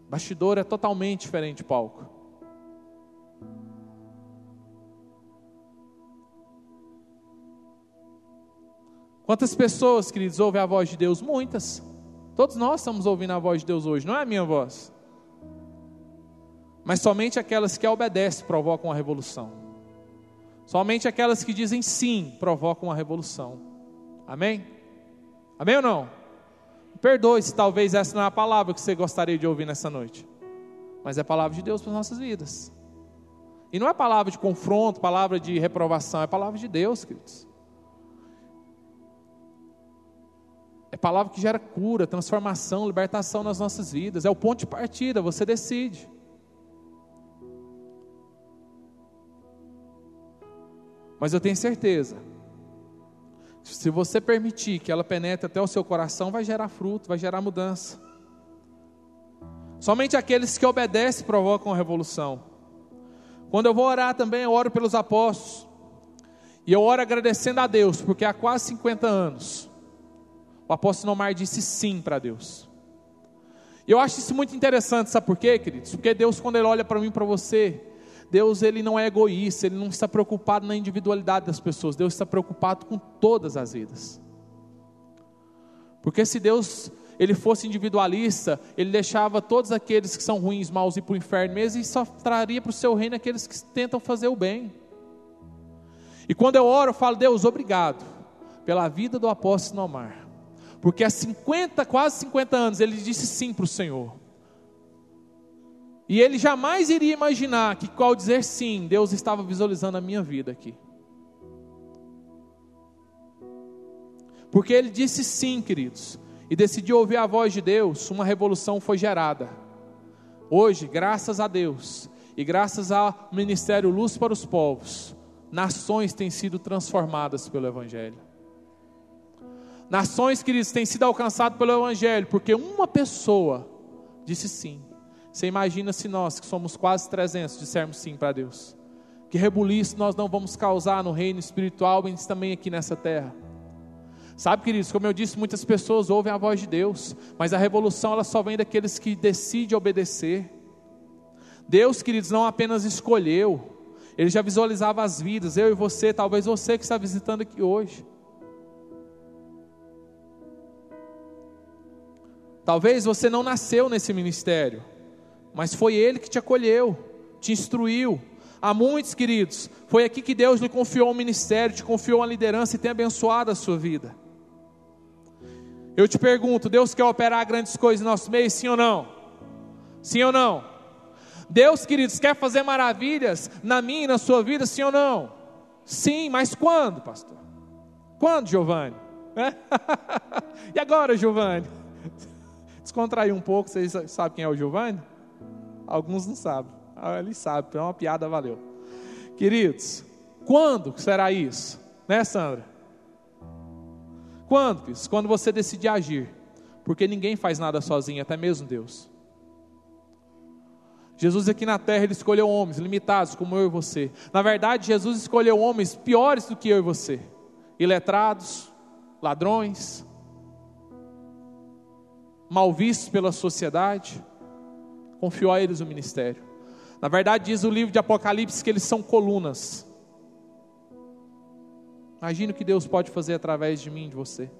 Bastidor é totalmente diferente de palco. Quantas pessoas, queridos, ouvem a voz de Deus? Muitas. Todos nós estamos ouvindo a voz de Deus hoje, não é a minha voz. Mas somente aquelas que obedecem provocam a revolução. Somente aquelas que dizem sim provocam a revolução. Amém? Amém ou não? Perdoe se talvez essa não é a palavra que você gostaria de ouvir nessa noite. Mas é a palavra de Deus para as nossas vidas. E não é palavra de confronto, palavra de reprovação, é palavra de Deus, queridos. É palavra que gera cura, transformação, libertação nas nossas vidas. É o ponto de partida, você decide. Mas eu tenho certeza, se você permitir que ela penetre até o seu coração, vai gerar fruto, vai gerar mudança. Somente aqueles que obedecem provocam a revolução. Quando eu vou orar também, eu oro pelos apóstolos. E eu oro agradecendo a Deus, porque há quase 50 anos, o apóstolo Omar disse sim para Deus. Eu acho isso muito interessante, sabe por quê, queridos? Porque Deus, quando Ele olha para mim e para você, Deus ele não é egoísta, Ele não está preocupado na individualidade das pessoas, Deus está preocupado com todas as vidas. Porque se Deus ele fosse individualista, ele deixava todos aqueles que são ruins, maus ir para o inferno mesmo e só traria para o seu reino aqueles que tentam fazer o bem. E quando eu oro, eu falo, Deus, obrigado pela vida do apóstolo Omar. Porque há 50, quase 50 anos, ele disse sim para o Senhor. E ele jamais iria imaginar que, ao dizer sim, Deus estava visualizando a minha vida aqui. Porque ele disse sim, queridos e decidiu ouvir a voz de Deus, uma revolução foi gerada. Hoje, graças a Deus e graças ao ministério Luz para os Povos, nações têm sido transformadas pelo Evangelho. Nações, queridos, têm sido alcançadas pelo Evangelho, porque uma pessoa disse sim. Você imagina se nós, que somos quase 300, dissermos sim para Deus? Que rebuliço nós não vamos causar no reino espiritual, mas também aqui nessa terra. Sabe, queridos, como eu disse, muitas pessoas ouvem a voz de Deus, mas a revolução ela só vem daqueles que decidem obedecer. Deus, queridos, não apenas escolheu, ele já visualizava as vidas, eu e você, talvez você que está visitando aqui hoje. Talvez você não nasceu nesse ministério, mas foi ele que te acolheu, te instruiu. Há muitos, queridos, foi aqui que Deus lhe confiou o ministério, te confiou a liderança e tem abençoado a sua vida. Eu te pergunto: Deus quer operar grandes coisas em nosso meio, sim ou não? Sim ou não? Deus, queridos, quer fazer maravilhas na minha e na sua vida, sim ou não? Sim, mas quando, pastor? Quando, Giovanni? É? e agora, Giovanni? Descontrair um pouco, vocês sabem quem é o Giovanni? Alguns não sabem. Ah, ele sabe, é uma piada, valeu. Queridos, quando será isso? Né, Sandra? Quando? Quando você decidir agir. Porque ninguém faz nada sozinho, até mesmo Deus. Jesus aqui na terra, ele escolheu homens limitados como eu e você. Na verdade, Jesus escolheu homens piores do que eu e você. Iletrados, ladrões, mal vistos pela sociedade. Confiou a eles o ministério. Na verdade, diz o livro de Apocalipse que eles são colunas. Imagine o que Deus pode fazer através de mim, de você.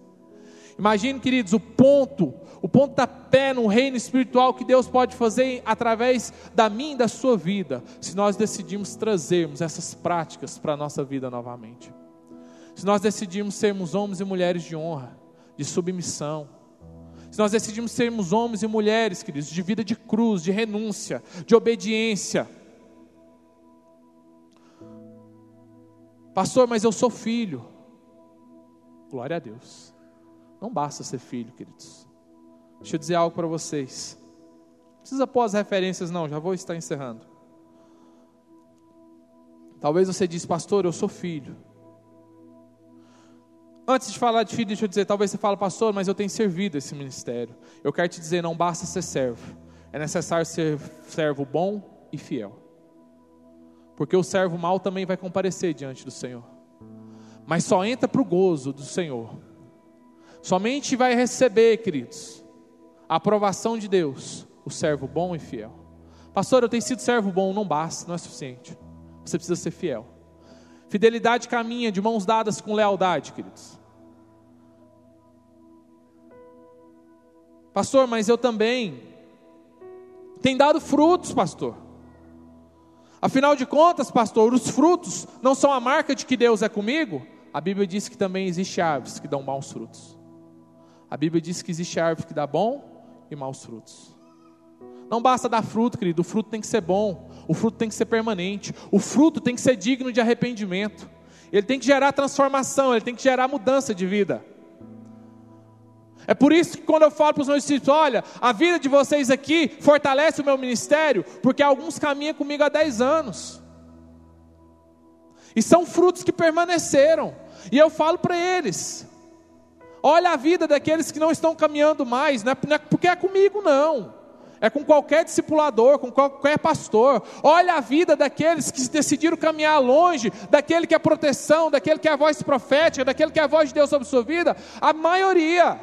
Imagine, queridos, o ponto, o ponto da pé no reino espiritual que Deus pode fazer através da minha e da sua vida, se nós decidirmos trazermos essas práticas para a nossa vida novamente. Se nós decidirmos sermos homens e mulheres de honra, de submissão, se nós decidimos sermos homens e mulheres, queridos, de vida de cruz, de renúncia, de obediência. Pastor, mas eu sou filho. Glória a Deus. Não basta ser filho, queridos. Deixa eu dizer algo para vocês. Não precisa pôr as referências, não, já vou estar encerrando. Talvez você diz, pastor, eu sou filho. Antes de falar de filho, deixa eu dizer, talvez você fale, pastor, mas eu tenho servido esse ministério. Eu quero te dizer, não basta ser servo. É necessário ser servo bom e fiel. Porque o servo mau também vai comparecer diante do Senhor. Mas só entra para o gozo do Senhor. Somente vai receber, queridos, a aprovação de Deus, o servo bom e fiel. Pastor, eu tenho sido servo bom, não basta, não é suficiente. Você precisa ser fiel. Fidelidade caminha de mãos dadas com lealdade, queridos. Pastor, mas eu também tenho dado frutos, pastor. Afinal de contas, pastor, os frutos não são a marca de que Deus é comigo? A Bíblia diz que também existe árvores que dão maus frutos. A Bíblia diz que existe árvore que dá bom e maus frutos. Não basta dar fruto, querido, o fruto tem que ser bom, o fruto tem que ser permanente, o fruto tem que ser digno de arrependimento, ele tem que gerar transformação, ele tem que gerar mudança de vida. É por isso que quando eu falo para os meus discípulos, olha, a vida de vocês aqui fortalece o meu ministério, porque alguns caminham comigo há 10 anos. E são frutos que permaneceram. E eu falo para eles: olha a vida daqueles que não estão caminhando mais, não é, é porque é comigo, não é com qualquer discipulador, com qualquer pastor. Olha a vida daqueles que decidiram caminhar longe, daquele que é proteção, daquele que é a voz profética, daquele que é a voz de Deus sobre a sua vida. A maioria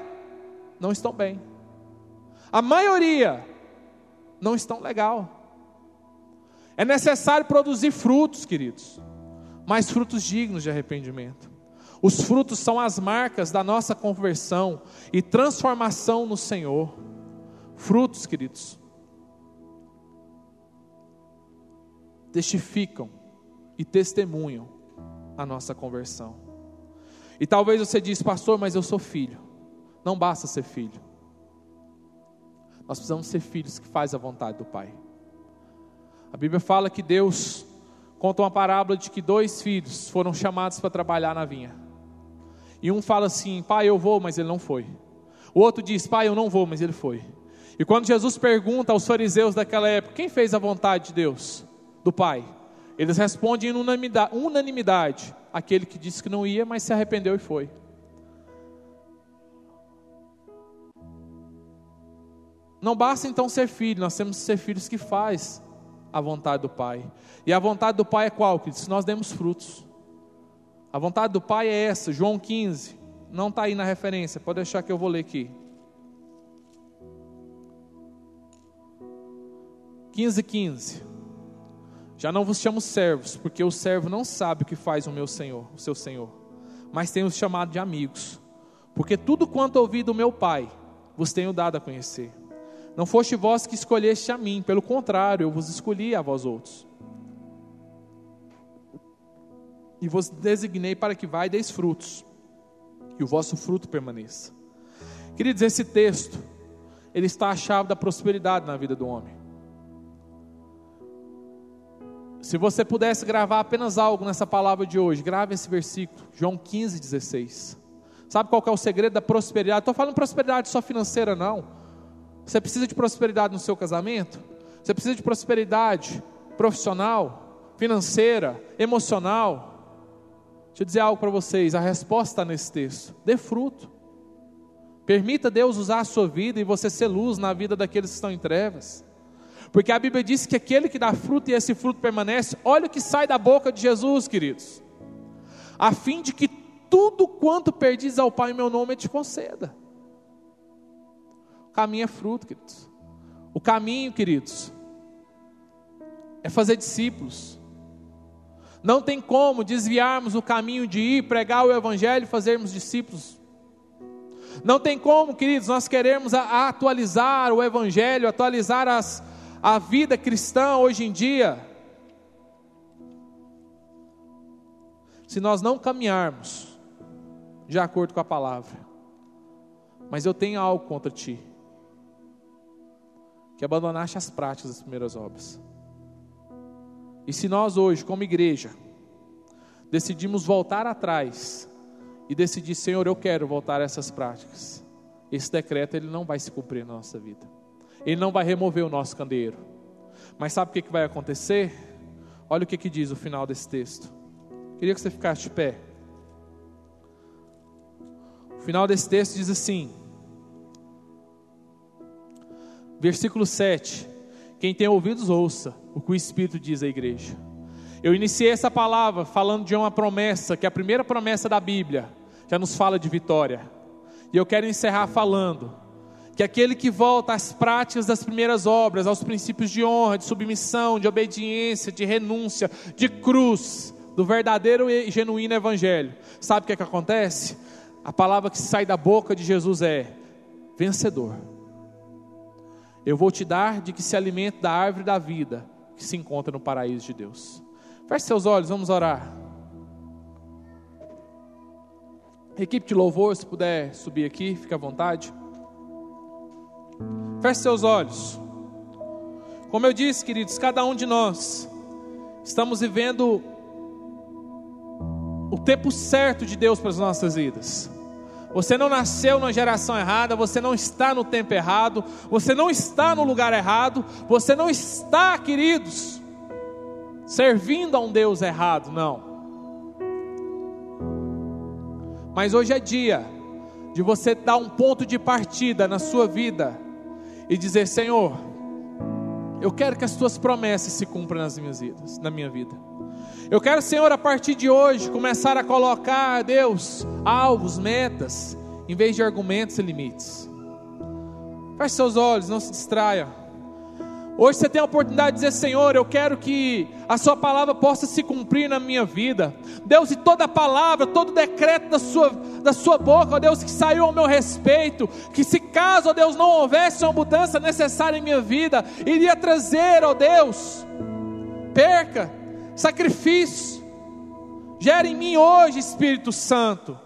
não estão bem. A maioria não estão legal. É necessário produzir frutos, queridos, mas frutos dignos de arrependimento. Os frutos são as marcas da nossa conversão e transformação no Senhor. Frutos, queridos, testificam e testemunham a nossa conversão. E talvez você diz, pastor, mas eu sou filho. Não basta ser filho. Nós precisamos ser filhos que fazem a vontade do Pai. A Bíblia fala que Deus conta uma parábola de que dois filhos foram chamados para trabalhar na vinha. E um fala assim: Pai, eu vou, mas ele não foi. O outro diz: Pai, eu não vou, mas ele foi. E quando Jesus pergunta aos fariseus daquela época: Quem fez a vontade de Deus? Do Pai. Eles respondem em unanimidade, unanimidade aquele que disse que não ia, mas se arrependeu e foi. Não basta então ser filho, nós temos que ser filhos que faz a vontade do Pai. E a vontade do Pai é qual? Que se nós demos frutos. A vontade do Pai é essa, João 15. Não está aí na referência, pode deixar que eu vou ler aqui. 15, 15. Já não vos chamo servos, porque o servo não sabe o que faz o meu Senhor, o seu Senhor, mas tenho os chamado de amigos, porque tudo quanto ouvi do meu Pai, vos tenho dado a conhecer. Não foste vós que escolheste a mim, pelo contrário, eu vos escolhi a vós outros e vos designei para que vai deis frutos, e o vosso fruto permaneça. Queridos, esse texto, ele está a chave da prosperidade na vida do homem. Se você pudesse gravar apenas algo nessa palavra de hoje, grave esse versículo, João 15, 16. Sabe qual é o segredo da prosperidade? Estou falando prosperidade só financeira, não. Você precisa de prosperidade no seu casamento? Você precisa de prosperidade profissional, financeira, emocional, Deixa eu dizer algo para vocês: a resposta está nesse texto. Dê fruto. Permita Deus usar a sua vida e você ser luz na vida daqueles que estão em trevas. Porque a Bíblia diz que aquele que dá fruto e esse fruto permanece, olha o que sai da boca de Jesus, queridos. A fim de que tudo quanto perdis ao Pai em meu nome, te conceda. O caminho é fruto, queridos. O caminho, queridos, é fazer discípulos. Não tem como desviarmos o caminho de ir pregar o Evangelho e fazermos discípulos. Não tem como, queridos, nós queremos atualizar o Evangelho, atualizar as, a vida cristã hoje em dia. Se nós não caminharmos de acordo com a palavra. Mas eu tenho algo contra ti. Que abandonaste as práticas das primeiras obras. E se nós hoje, como igreja, decidimos voltar atrás e decidir, Senhor, eu quero voltar a essas práticas, esse decreto ele não vai se cumprir na nossa vida. Ele não vai remover o nosso candeeiro. Mas sabe o que, vai acontecer? Olha o que, que diz o final desse texto. Queria que você ficasse de pé. O final desse texto diz assim, versículo 7: Quem tem ouvidos, ouça o que o Espírito diz à igreja. Eu iniciei essa palavra falando de uma promessa, que é a primeira promessa da Bíblia, já nos fala de vitória. E eu quero encerrar falando que aquele que volta às práticas das primeiras obras, aos princípios de honra, de submissão, de obediência, de renúncia, de cruz, do verdadeiro e genuíno evangelho, sabe o que, é que acontece? A palavra que sai da boca de Jesus é vencedor. Eu vou te dar de que se alimente da árvore da vida que se encontra no paraíso de Deus. Feche seus olhos, vamos orar. Equipe de louvor, se puder subir aqui, fique à vontade. Feche seus olhos. Como eu disse, queridos, cada um de nós estamos vivendo o tempo certo de Deus para as nossas vidas. Você não nasceu na geração errada, você não está no tempo errado, você não está no lugar errado, você não está, queridos, servindo a um Deus errado, não. Mas hoje é dia de você dar um ponto de partida na sua vida e dizer: Senhor, Eu quero que as tuas promessas se cumpram nas minhas vidas, na minha vida. Eu quero, Senhor, a partir de hoje, começar a colocar, Deus, alvos, metas, em vez de argumentos e limites. Feche seus olhos, não se distraia. Hoje você tem a oportunidade de dizer: Senhor, eu quero que a Sua palavra possa se cumprir na minha vida. Deus, e toda palavra, todo decreto da Sua, da sua boca, ó Deus, que saiu ao meu respeito, que se caso, ó Deus, não houvesse uma mudança necessária em minha vida, iria trazer, ó Deus, perca, sacrifício. Gera em mim hoje, Espírito Santo,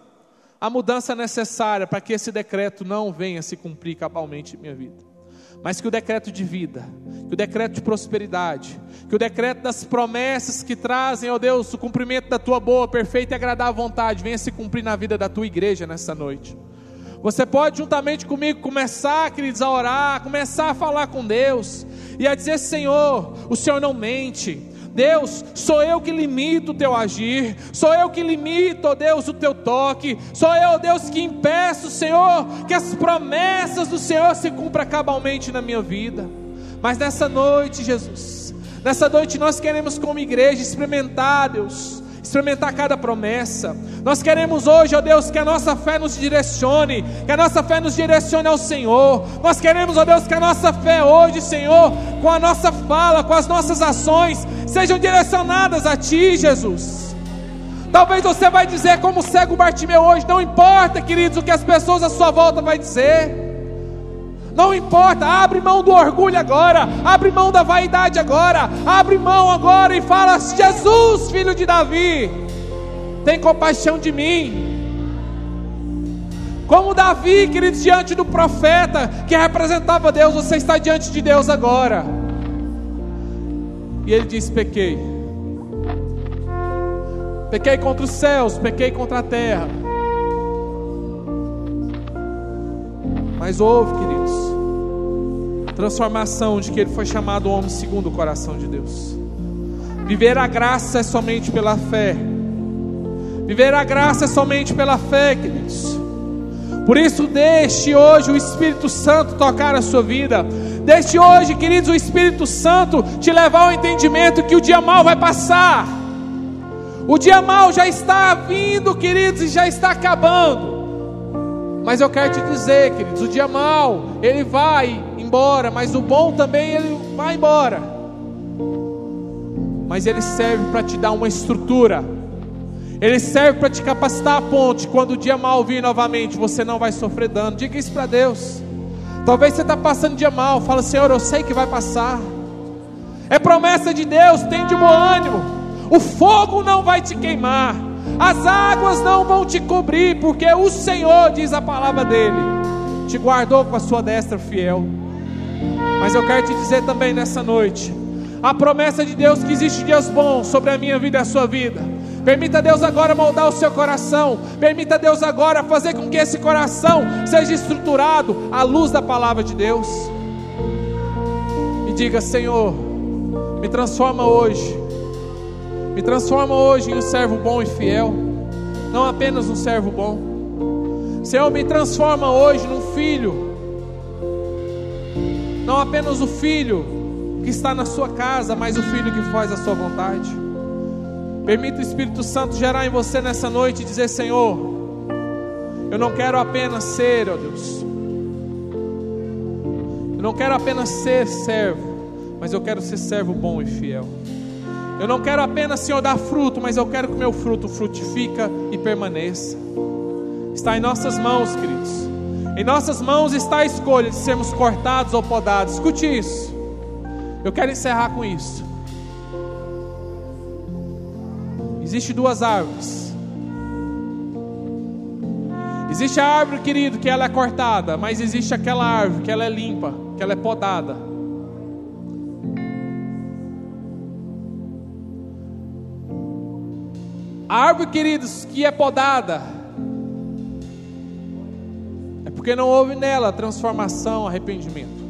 a mudança necessária para que esse decreto não venha se cumprir cabalmente em minha vida mas que o decreto de vida, que o decreto de prosperidade, que o decreto das promessas que trazem, ó Deus, o cumprimento da tua boa, perfeita e agradável vontade, venha se cumprir na vida da tua igreja nessa noite. Você pode, juntamente comigo, começar, queridos, a orar, começar a falar com Deus e a dizer: Senhor, o Senhor não mente, Deus, sou eu que limito o teu agir, sou eu que limito, ó Deus, o teu toque, sou eu, Deus, que impeço, Senhor, que as promessas do Senhor se cumpram cabalmente na minha vida. Mas nessa noite, Jesus, nessa noite nós queremos, como igreja, experimentar, Deus, experimentar cada promessa. Nós queremos hoje, ó Deus, que a nossa fé nos direcione, que a nossa fé nos direcione ao Senhor. Nós queremos, ó Deus, que a nossa fé hoje, Senhor, com a nossa fala, com as nossas ações, sejam direcionadas a Ti, Jesus. Talvez você vai dizer como cego Bartimeu hoje, não importa, queridos, o que as pessoas à sua volta vai dizer. Não importa, abre mão do orgulho agora, abre mão da vaidade agora, abre mão agora e fala: Jesus, filho de Davi, tem compaixão de mim. Como Davi, queridos, diante do profeta que representava Deus, você está diante de Deus agora. E ele diz: Pequei. Pequei contra os céus, pequei contra a terra. Mas houve, queridos, transformação de que ele foi chamado homem segundo o coração de Deus. Viver a graça é somente pela fé. Viver a graça é somente pela fé, queridos. Por isso, deixe hoje o Espírito Santo tocar a sua vida. Deixe hoje, queridos, o Espírito Santo te levar ao entendimento que o dia mal vai passar. O dia mal já está vindo, queridos, e já está acabando. Mas eu quero te dizer, queridos, o dia mal, ele vai embora, mas o bom também ele vai embora. Mas ele serve para te dar uma estrutura. Ele serve para te capacitar a ponte. Quando o dia mal vir novamente, você não vai sofrer dano. Diga isso para Deus. Talvez você está passando dia mal. Fala, Senhor, eu sei que vai passar. É promessa de Deus. Tem de bom ânimo. O fogo não vai te queimar as águas não vão te cobrir, porque o Senhor, diz a palavra dele, te guardou com a sua destra fiel. Mas eu quero te dizer também nessa noite, a promessa de Deus que existe dias bons sobre a minha vida e a sua vida. Permita Deus agora moldar o seu coração. Permita Deus agora fazer com que esse coração seja estruturado à luz da palavra de Deus. E diga: Senhor, me transforma hoje me transforma hoje em um servo bom e fiel, não apenas um servo bom. Senhor, me transforma hoje num filho, não apenas o filho que está na sua casa, mas o filho que faz a sua vontade. Permita o Espírito Santo gerar em você nessa noite e dizer: Senhor, eu não quero apenas ser, ó Deus, eu não quero apenas ser servo, mas eu quero ser servo bom e fiel. Eu não quero apenas, Senhor, dar fruto, mas eu quero que o meu fruto frutifica e permaneça. Está em nossas mãos, queridos. Em nossas mãos está a escolha de sermos cortados ou podados. Escute isso. Eu quero encerrar com isso. Existem duas árvores. Existe a árvore, querido, que ela é cortada, mas existe aquela árvore que ela é limpa, que ela é podada. A árvore, queridos, que é podada, porque não houve nela transformação, arrependimento.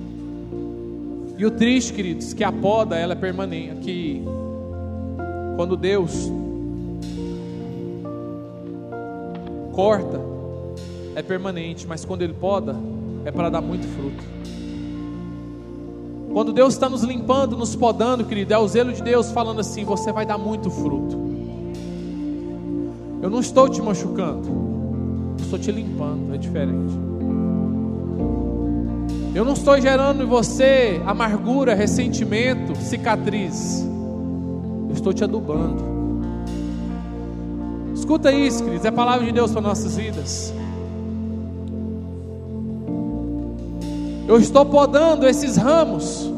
E o triste, queridos, que a poda ela é permanente, que quando Deus corta, é permanente, mas quando Ele poda, é para dar muito fruto. Quando Deus está nos limpando, nos podando, querido, é o zelo de Deus falando assim: você vai dar muito fruto. Eu não estou te machucando, estou te limpando, é diferente. Eu não estou gerando em você amargura, ressentimento, cicatriz. Eu estou te adubando. Escuta isso, queridos, é a palavra de Deus para nossas vidas. Eu estou podando esses ramos.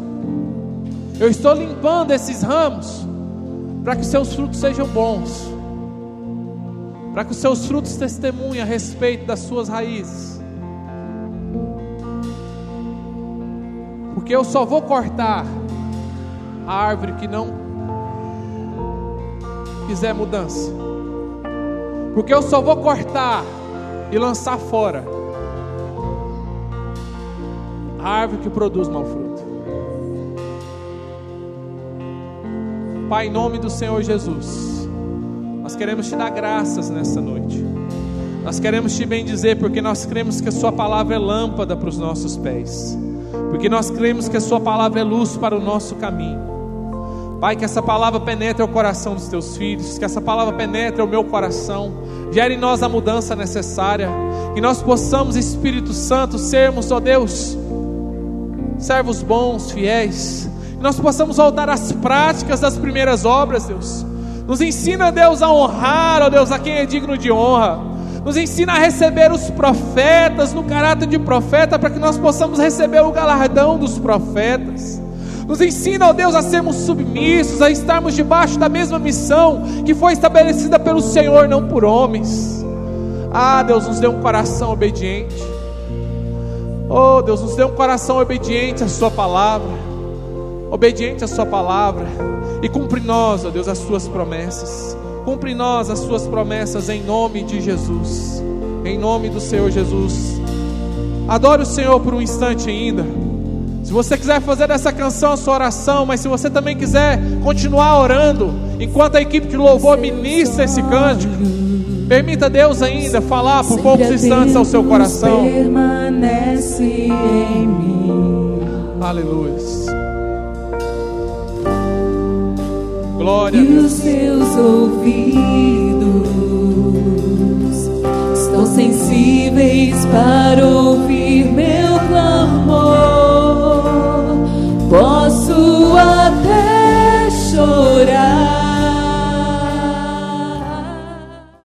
Eu estou limpando esses ramos para que seus frutos sejam bons. Para que os seus frutos testemunhem a respeito das suas raízes. Porque eu só vou cortar a árvore que não fizer mudança. Porque eu só vou cortar e lançar fora a árvore que produz mau fruto. Pai, em nome do Senhor Jesus, nós queremos te dar graças nessa noite. Nós queremos te bendizer porque nós cremos que a Sua palavra é lâmpada para os nossos pés porque nós cremos que a Sua palavra é luz para o nosso caminho. Pai, que essa palavra penetre o coração dos teus filhos, que essa palavra penetre o meu coração, gere em nós a mudança necessária, que nós possamos, Espírito Santo, sermos, ó Deus, servos bons, fiéis, que nós possamos voltar às práticas das primeiras obras, Deus. Nos ensina, Deus, a honrar, ó Deus, a quem é digno de honra nos ensina a receber os profetas no caráter de profeta, para que nós possamos receber o galardão dos profetas. Nos ensina, ó Deus, a sermos submissos, a estarmos debaixo da mesma missão que foi estabelecida pelo Senhor, não por homens. Ah, Deus, nos dê um coração obediente. Oh, Deus, nos dê um coração obediente à Sua palavra, obediente à Sua palavra, e cumpre nós, ó Deus, as Suas promessas. Cumpre em nós as suas promessas em nome de Jesus. Em nome do Senhor Jesus. Adore o Senhor por um instante ainda. Se você quiser fazer dessa canção a sua oração, mas se você também quiser continuar orando, enquanto a equipe de louvor ministra esse cântico, permita Deus ainda falar por poucos instantes ao seu coração. Permanece em mim. Aleluia. Glória. E os seus ouvidos estão sensíveis para ouvir meu clamor. Posso até chorar.